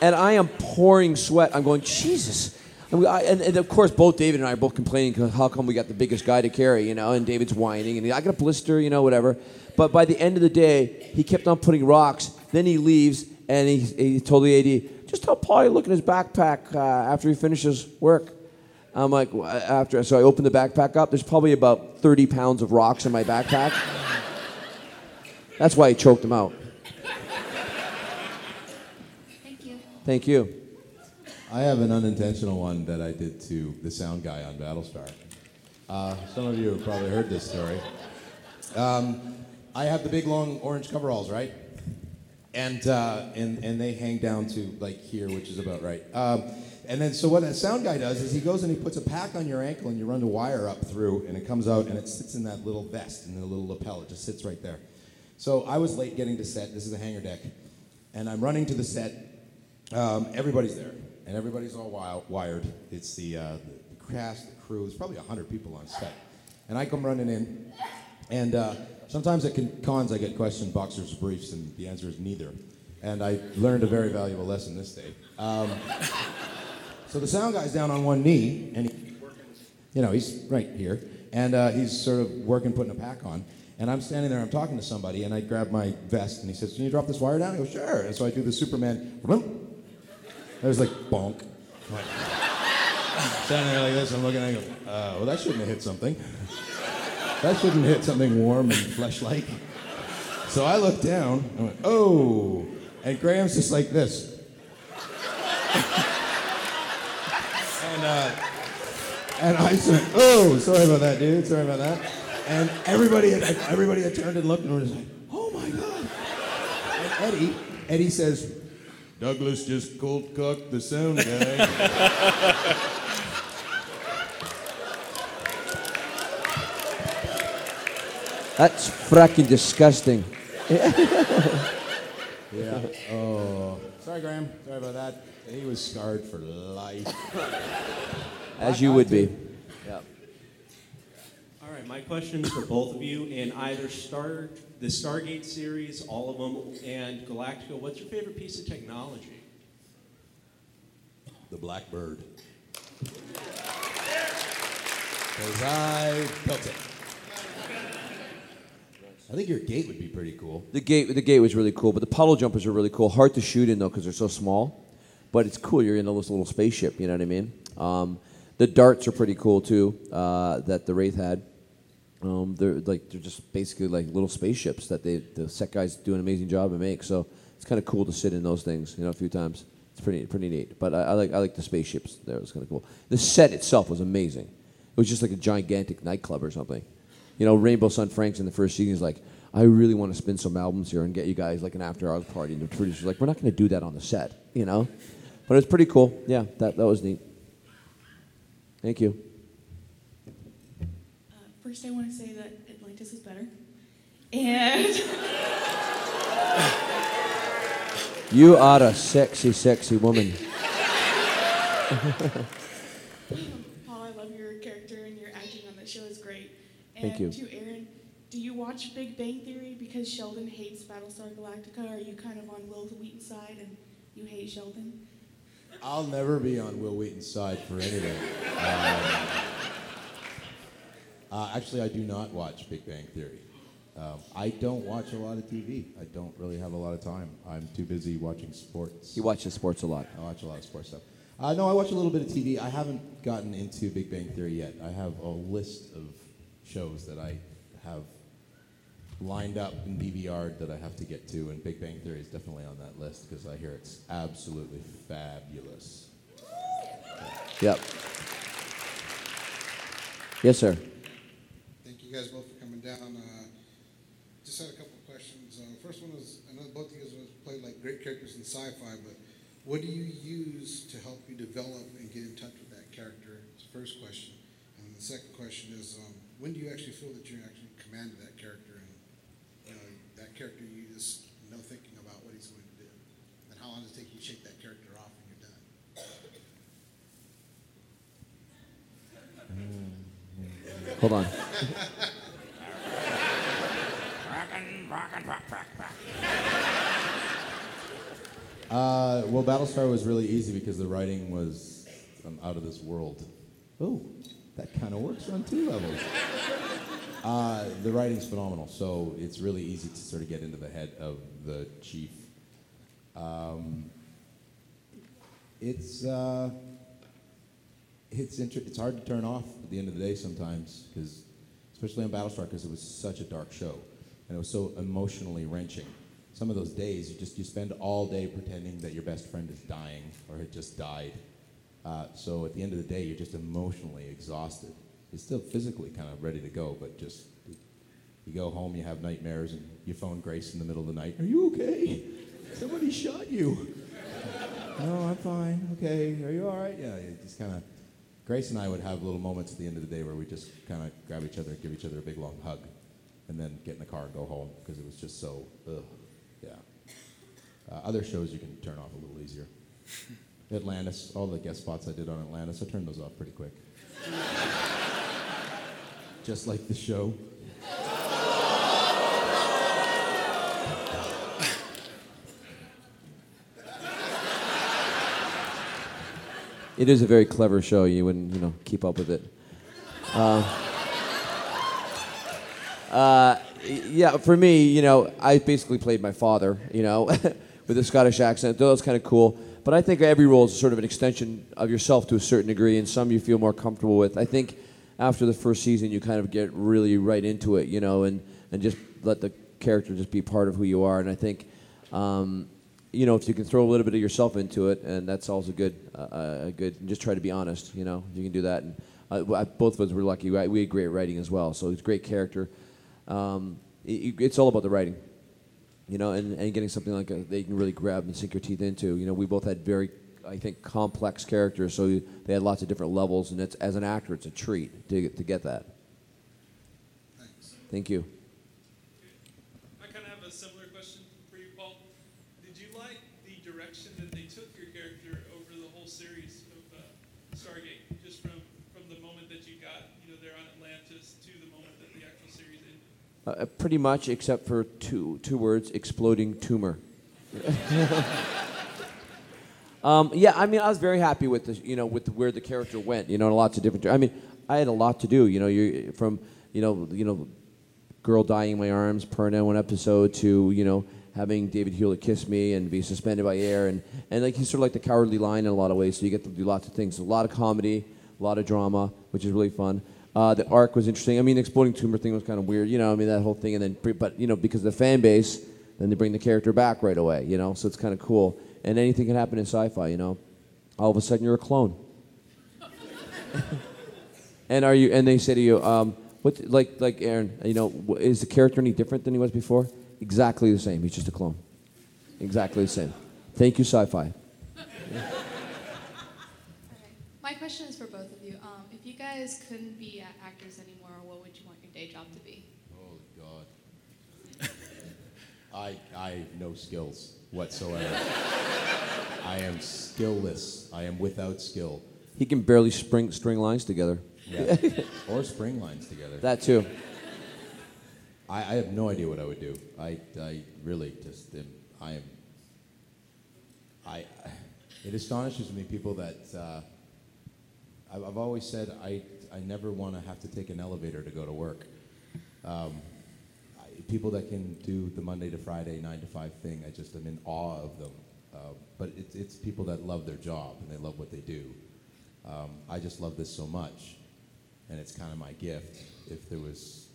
And I am pouring sweat. I'm going, Jesus. And, we, I, and, and of course, both David and I are both complaining how come we got the biggest guy to carry, you know? And David's whining, and I got a blister, you know, whatever. But by the end of the day, he kept on putting rocks. Then he leaves, and he, he told the AD, just tell Paul you look in his backpack uh, after he finishes work. I'm like, "Wha- after, so I open the backpack up. There's probably about 30 pounds of rocks in my backpack. That's why he choked him out. Thank you. I have an unintentional one that I did to the sound guy on Battlestar. Uh, some of you have probably heard this story. Um, I have the big long orange coveralls, right? And, uh, and, and they hang down to like here, which is about right. Um, and then, so what that sound guy does is he goes and he puts a pack on your ankle and you run the wire up through and it comes out and it sits in that little vest and the little lapel. It just sits right there. So I was late getting to set. This is a hangar deck. And I'm running to the set. Um, everybody's there and everybody's all wi- wired. It's the, uh, the cast, the crew. There's probably 100 people on set. And I come running in. And uh, sometimes at con- cons I get questioned boxers briefs, and the answer is neither. And I learned a very valuable lesson this day. Um, so the sound guy's down on one knee, and he, you know, he's right here, and uh, he's sort of working, putting a pack on. And I'm standing there, I'm talking to somebody, and I grab my vest, and he says, "Can you drop this wire down?" I go, "Sure." And so I do the Superman. Vroom. was like bonk. Like, standing there like this, I'm looking, at it, I go, uh, "Well, that shouldn't have hit something." That shouldn't hit something warm and flesh-like. So I looked down and went, oh. And Graham's just like this. and, uh, and I said, oh, sorry about that, dude. Sorry about that. And everybody had, everybody had turned and looked and was like, oh my God. And Eddie, Eddie says, Douglas just cold cooked the sound guy. That's fracking disgusting. Yeah. Oh. Sorry, Graham. Sorry about that. He was scarred for life. As you would be. Yeah. All right, my question is for both of you. In either Star, the Stargate series, all of them, and Galactica, what's your favorite piece of technology? The Blackbird. Because I built it. I think your gate would be pretty cool. The gate, the gate was really cool, but the puddle jumpers are really cool. Hard to shoot in though because they're so small, but it's cool. You're in a little, little spaceship. You know what I mean? Um, the darts are pretty cool too uh, that the Wraith had. Um, they're like they're just basically like little spaceships that they the set guys do an amazing job to make. So it's kind of cool to sit in those things, you know, a few times. It's pretty pretty neat. But I, I like I like the spaceships. There, it was kind of cool. The set itself was amazing. It was just like a gigantic nightclub or something. You know, Rainbow Sun Franks in the first season is like, I really want to spin some albums here and get you guys like an after hours party. And the producer's like, we're not going to do that on the set, you know. But it's pretty cool. Yeah, that that was neat. Thank you. First, I want to say that Atlantis is better. And You are a sexy, sexy woman. Paul, I love your character and your acting on that show is great. And Thank you. to Aaron, do you watch Big Bang Theory because Sheldon hates Battlestar Galactica? Are you kind of on Wil Wheaton's side and you hate Sheldon? I'll never be on Wil Wheaton's side for anything. Um, uh, actually, I do not watch Big Bang Theory. Um, I don't watch a lot of TV. I don't really have a lot of time. I'm too busy watching sports. You watch the sports a lot. I watch a lot of sports stuff. Uh, no, I watch a little bit of TV. I haven't gotten into Big Bang Theory yet. I have a list of shows that I have lined up in DVR'd that I have to get to, and Big Bang Theory is definitely on that list because I hear it's absolutely fabulous. Yep. Yes, sir. You guys both for coming down. Uh, just had a couple of questions. Uh, first one is, I know both of you guys played like great characters in sci-fi, but what do you use to help you develop and get in touch with that character? It's the first question. And the second question is, um, when do you actually feel that you're actually in command of that character and you know that character you just know thinking about what he's going to do? And how long does it take you to shake that character off when you're done? Hold on. Uh, well, Battlestar was really easy because the writing was um, out of this world. Oh, that kind of works on two levels. Uh, the writing's phenomenal, so it's really easy to sort of get into the head of the chief. Um, it's uh, it's it's hard to turn off at the end of the day sometimes because, especially on Battlestar, because it was such a dark show and it was so emotionally wrenching. Some of those days, you just you spend all day pretending that your best friend is dying or had just died. Uh, so at the end of the day, you're just emotionally exhausted. You're still physically kind of ready to go, but just you go home, you have nightmares, and you phone Grace in the middle of the night. Are you okay? Somebody shot you. no, I'm fine. Okay, are you all right? Yeah, you just kind of. Grace and I would have little moments at the end of the day where we just kind of grab each other, and give each other a big long hug, and then get in the car and go home because it was just so, ugh, yeah. Uh, other shows you can turn off a little easier. Atlantis, all the guest spots I did on Atlantis, I turned those off pretty quick. just like the show. It is a very clever show. You wouldn't, you know, keep up with it. Uh, uh, yeah, for me, you know, I basically played my father, you know, with a Scottish accent. That was kind of cool. But I think every role is sort of an extension of yourself to a certain degree, and some you feel more comfortable with. I think after the first season, you kind of get really right into it, you know, and, and just let the character just be part of who you are. And I think, um, you know, if you can throw a little bit of yourself into it, and that's also good, uh, uh, good. And just try to be honest, you know, you can do that. And uh, both of us were lucky. We had great writing as well, so it's great character. Um, it, it's all about the writing, you know, and, and getting something like a, that you can really grab and sink your teeth into. You know, we both had very, I think, complex characters, so they had lots of different levels, and it's as an actor, it's a treat to get, to get that. Thanks. Thank you. I kind of have a similar question for you, Paul. Did you like the direction that they took your character over the whole series of uh, Stargate, just from from the moment that you got, you know, there on Atlantis to the moment that the actual series ended? Uh, pretty much, except for two two words: exploding tumor. um, yeah, I mean, I was very happy with the you know with where the character went. You know, lots of different. I mean, I had a lot to do. You know, you from you know you know, girl dying in my arms, per in one episode to you know having David Hewlett kiss me and be suspended by air and and like he's sort of like the cowardly lion in a lot of ways. So you get to do lots of things. A lot of comedy, a lot of drama, which is really fun. Uh, the arc was interesting. I mean, the exploding tumor thing was kind of weird, you know. I mean, that whole thing, and then, but you know, because of the fan base, then they bring the character back right away, you know. So it's kind of cool. And anything can happen in sci-fi, you know. All of a sudden, you're a clone. and are you? And they say to you, um, what? Like, like Aaron, you know, is the character any different than he was before? Exactly the same. He's just a clone. Exactly the same. Thank you, sci-fi. My question is for both of you. Um, you guys couldn't be uh, actors anymore, what would you want your day job to be? Oh God. I I have no skills whatsoever. I am skillless. I am without skill. He can barely spring, string lines together. Yeah. or spring lines together. That too. I, I have no idea what I would do. I, I really just am, I am. I. It astonishes me people that. Uh, I've, always said I I never want to have to take an elevator to go to work. Um, I, people that can do the Monday to Friday nine to five thing, I just am in awe of them. Uh, but it's, it's people that love their job and they love what they do. Um, I just love this so much, and it's kind of my gift. If there was,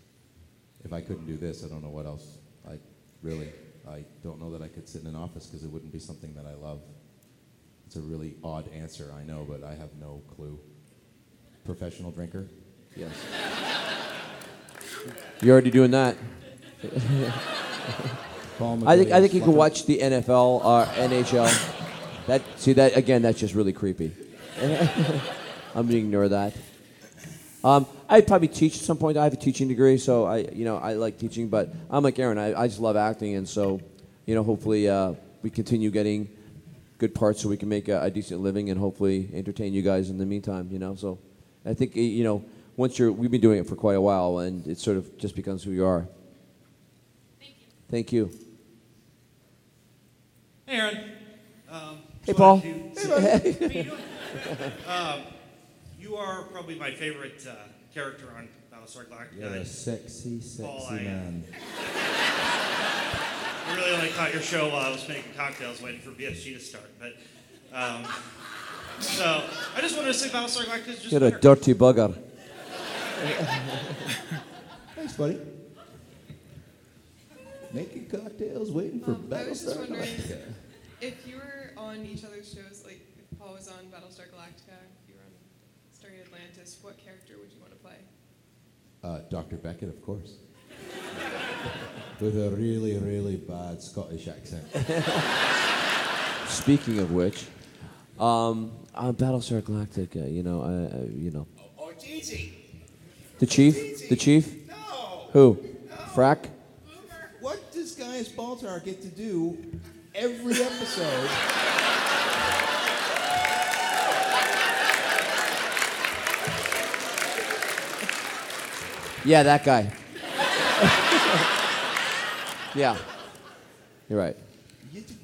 if I couldn't do this, I don't know what else. I really, I don't know that I could sit in an office because it wouldn't be something that I love. It's a really odd answer, I know, but I have no clue. Professional drinker? Yes. You're already doing that. I think I think you could welcome. watch the NFL or NHL. That see that again. That's just really creepy. I'm gonna ignore that. Um, I'd probably teach at some point. I have a teaching degree, so I you know I like teaching. But I'm like Aaron. I, I just love acting, and so you know hopefully uh, we continue getting good parts so we can make a, a decent living and hopefully entertain you guys in the meantime. You know, so I think you know once you're we've been doing it for quite a while, and it sort of just becomes who you are. Thank you. Thank you. Hey, Aaron. Um, Hey, Paul. wanted to- Hey, buddy. You doing? um, you are probably my favorite uh, character on Battlestar Galactica. You're a sexy, sexy Paul, I, uh, man. I really only caught your show while I was making cocktails waiting for BSG to start. But um, so I just wanted to say Battlestar Galactica is just You're a dirty bugger. Thanks, buddy. Making cocktails, waiting for Um, I was just Battlestar wondering Galactica. if you were on each other's shows, like if Paul was on Battlestar Galactica, if you were on Stargate Atlantis, what character would you want to play? Uh, Dr. Beckett, of course. With a really, really bad Scottish accent. Speaking of which, um, uh, on Battlestar Galactica, uh, you know, I, I, you know, Oh, it's the chief, oh, the chief. No. Who? Frack. What does Gaius Baltar get to do every episode? Yeah, that guy. yeah. You're right.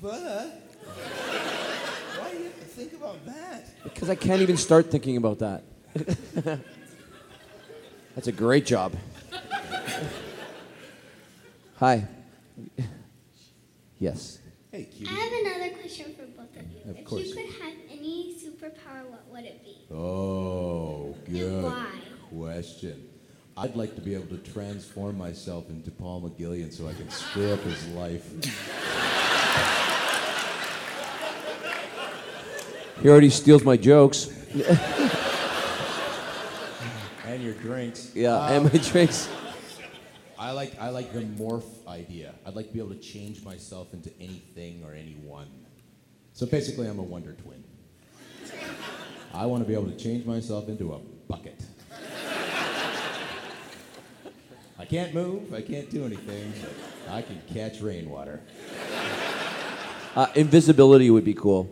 Brother, why do you have to think about that? Because I can't even start thinking about that. That's a great job. Hi. Yes. Hey, I have another question for both of you. Of if course. you could have any superpower, what would it be? Oh, good why? question. I'd like to be able to transform myself into Paul McGillion so I can screw up his life. He already steals my jokes. and your drinks. Yeah, Uh, and my drinks. I like I like the morph idea. I'd like to be able to change myself into anything or anyone. So basically, I'm a wonder twin. I want to be able to change myself into a bucket. I can't move. I can't do anything. But I can catch rainwater. Uh, invisibility would be cool.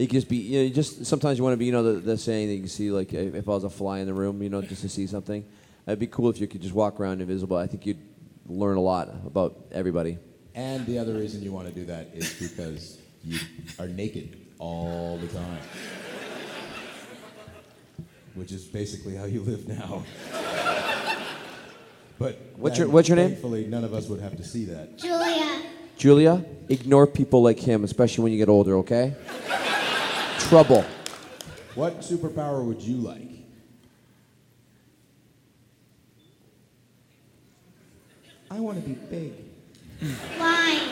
You could just be, you know, you just sometimes you want to be, you know, the, the saying that you can see, like if, if I was a fly in the room, you know, just to see something. It'd be cool if you could just walk around invisible. I think you'd learn a lot about everybody. And the other reason you want to do that is because you are naked all the time. Which is basically how you live now. But What's your- what's your name? Thankfully, none of us would have to see that. Julia. Julia, ignore people like him, especially when you get older. Okay? Trouble. What superpower would you like? I want to be big. Flying.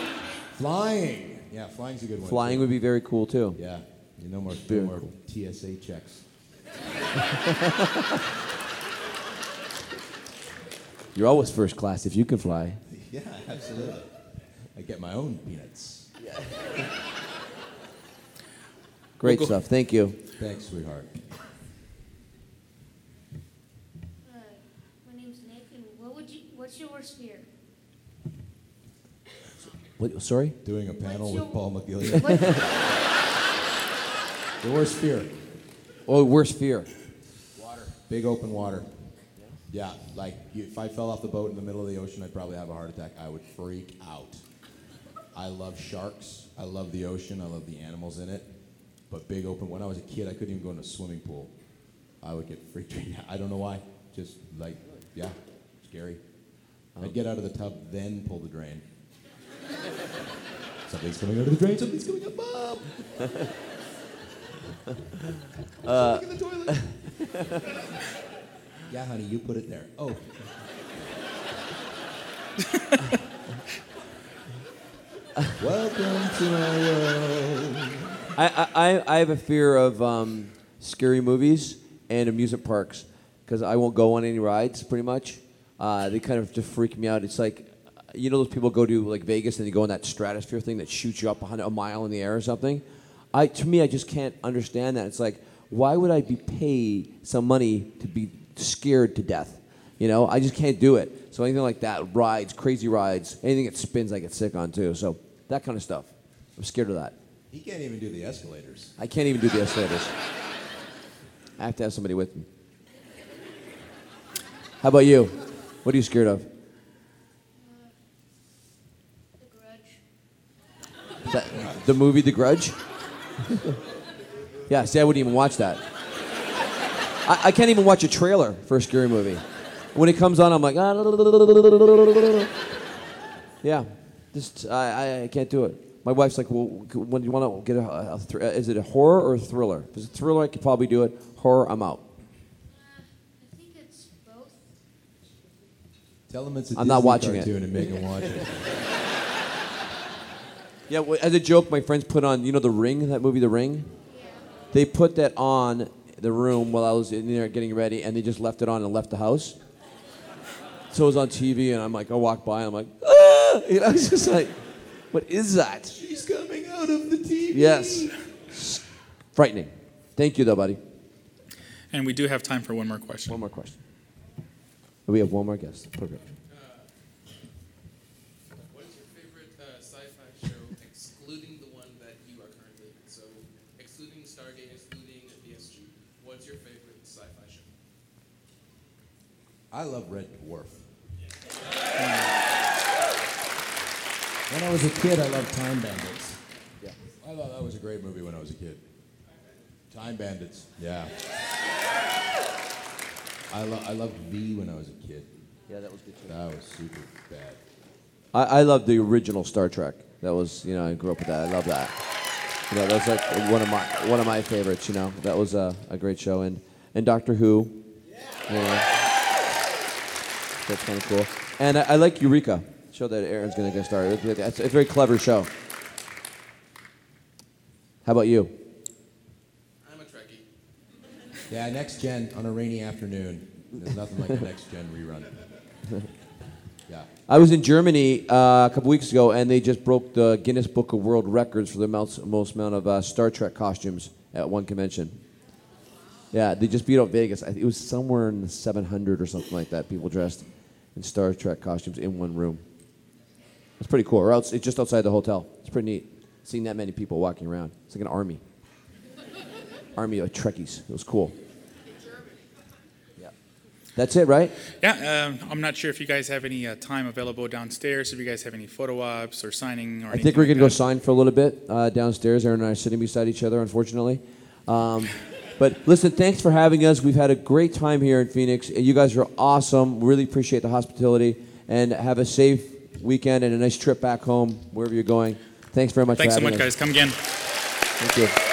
Flying. Yeah, flying's a good one. Flying too. would be very cool too. Yeah, you no more, no Very more TSA checks. You're always first class if you can fly. Yeah, absolutely. I get my own peanuts. Great We'll stuff. Thank you. Thanks, sweetheart. Uh, my name's Nathan. What would you? What's your worst fear? What, sorry? Doing a panel What's with Paul McGillion. the worst fear. Oh, worst fear. Water. Big open water. Yeah, like you, if I fell off the boat in the middle of the ocean, I'd probably have a heart attack. I would freak out. I love sharks. I love the ocean. I love the animals in it. But big open. When I was a kid, I couldn't even go in a swimming pool. I would get freaked out. I don't know why. Just like, yeah, scary. I'd get out of the tub, then pull the drain. Something's coming out of the drain. Something's coming up, Mom. Uh, in the toilet. yeah, honey, you put it there. Oh. Welcome to my world. I, I, I have a fear of um, scary movies and amusement parks because I won't go on any rides pretty much. Uh, they kind of just freak me out. It's like, you know, those people go to like Vegas and they go in that stratosphere thing that shoots you up 100, a mile in the air or something. I, to me, I just can't understand that. It's like, why would I be paid some money to be scared to death? You know, I just can't do it. So anything like that, rides, crazy rides, anything that spins, I get sick on too. So that kind of stuff, I'm scared of that. He can't even do the escalators. I can't even do the escalators. I have to have somebody with me. How about you? What are you scared of? The That, the movie The Grudge? yeah, see, I wouldn't even watch that. I, I can't even watch a trailer for a scary movie. When it comes on, I'm like, ah, yeah, just I, I, I can't do it. My wife's like, well, when do you want to get a, a thr- is it a horror or a thriller? If it's a thriller, I could probably do it. Horror, I'm out. I think it's both. Tell him it's a I'm not Disney watching it. cartoon and make him watch it. Yeah, well, as a joke, my friends put on, you know, The Ring, that movie, The Ring? They put that on the room while I was in there getting ready, and they just left it on and left the house. So it was on TV, and I'm like, I walk by, and I'm like, ah! You know, it's just like, what is that? She's coming out of the TV. Yes. Frightening. Thank you, though, buddy. And we do have time for one more question. One more question. We have one more guest. Perfect. What is your favorite uh, sci-fi show, excluding the one that you are currently in? So, excluding Stargate, excluding BSG. What's your favorite sci-fi show? I love Red Dwarf. When I was a kid, I loved Time Bandits. Yeah. I thought that was a great movie when I was a kid. Time Bandits. Yeah. I, lo- I loved V when I was a kid. Yeah, that was good too. That was super bad. I, I love the original Star Trek. That was, you know, I grew up with that. I love that. You know, that's like one of my one of my favorites. You know, that was a, a great show. And and Doctor Who. You know, that's kind of cool. And I, I like Eureka, show that Aaron's going to get started. It's, it's a very clever show. How about you? I'm a Trekkie. Yeah, next gen on a rainy afternoon. There's nothing like a next gen rerun. Yeah. I was in Germany uh, a couple weeks ago, and they just broke the Guinness Book of World Records for the most, most amount of uh, Star Trek costumes at one convention. Yeah, they just beat out Vegas. It was somewhere in the 700 or something like that. People dressed in Star Trek costumes in one room. It's pretty cool. Or else it's just outside the hotel. It's pretty neat. Seeing that many people walking around. It's like an army. army of Trekkies. It was cool. Yeah. That's it, right? Yeah, um, I'm not sure if you guys have any uh, time available downstairs. If you guys have any photo ops or signing or I think we're like to go that. sign for a little bit uh, downstairs. Aaron and I are sitting beside each other, unfortunately. Um, but listen, thanks for having us. We've had a great time here in Phoenix. You guys are awesome. Really appreciate the hospitality. And have a safe weekend and a nice trip back home, wherever you're going. Thanks very much Thanks for so much, us. guys. Come again. Thank you.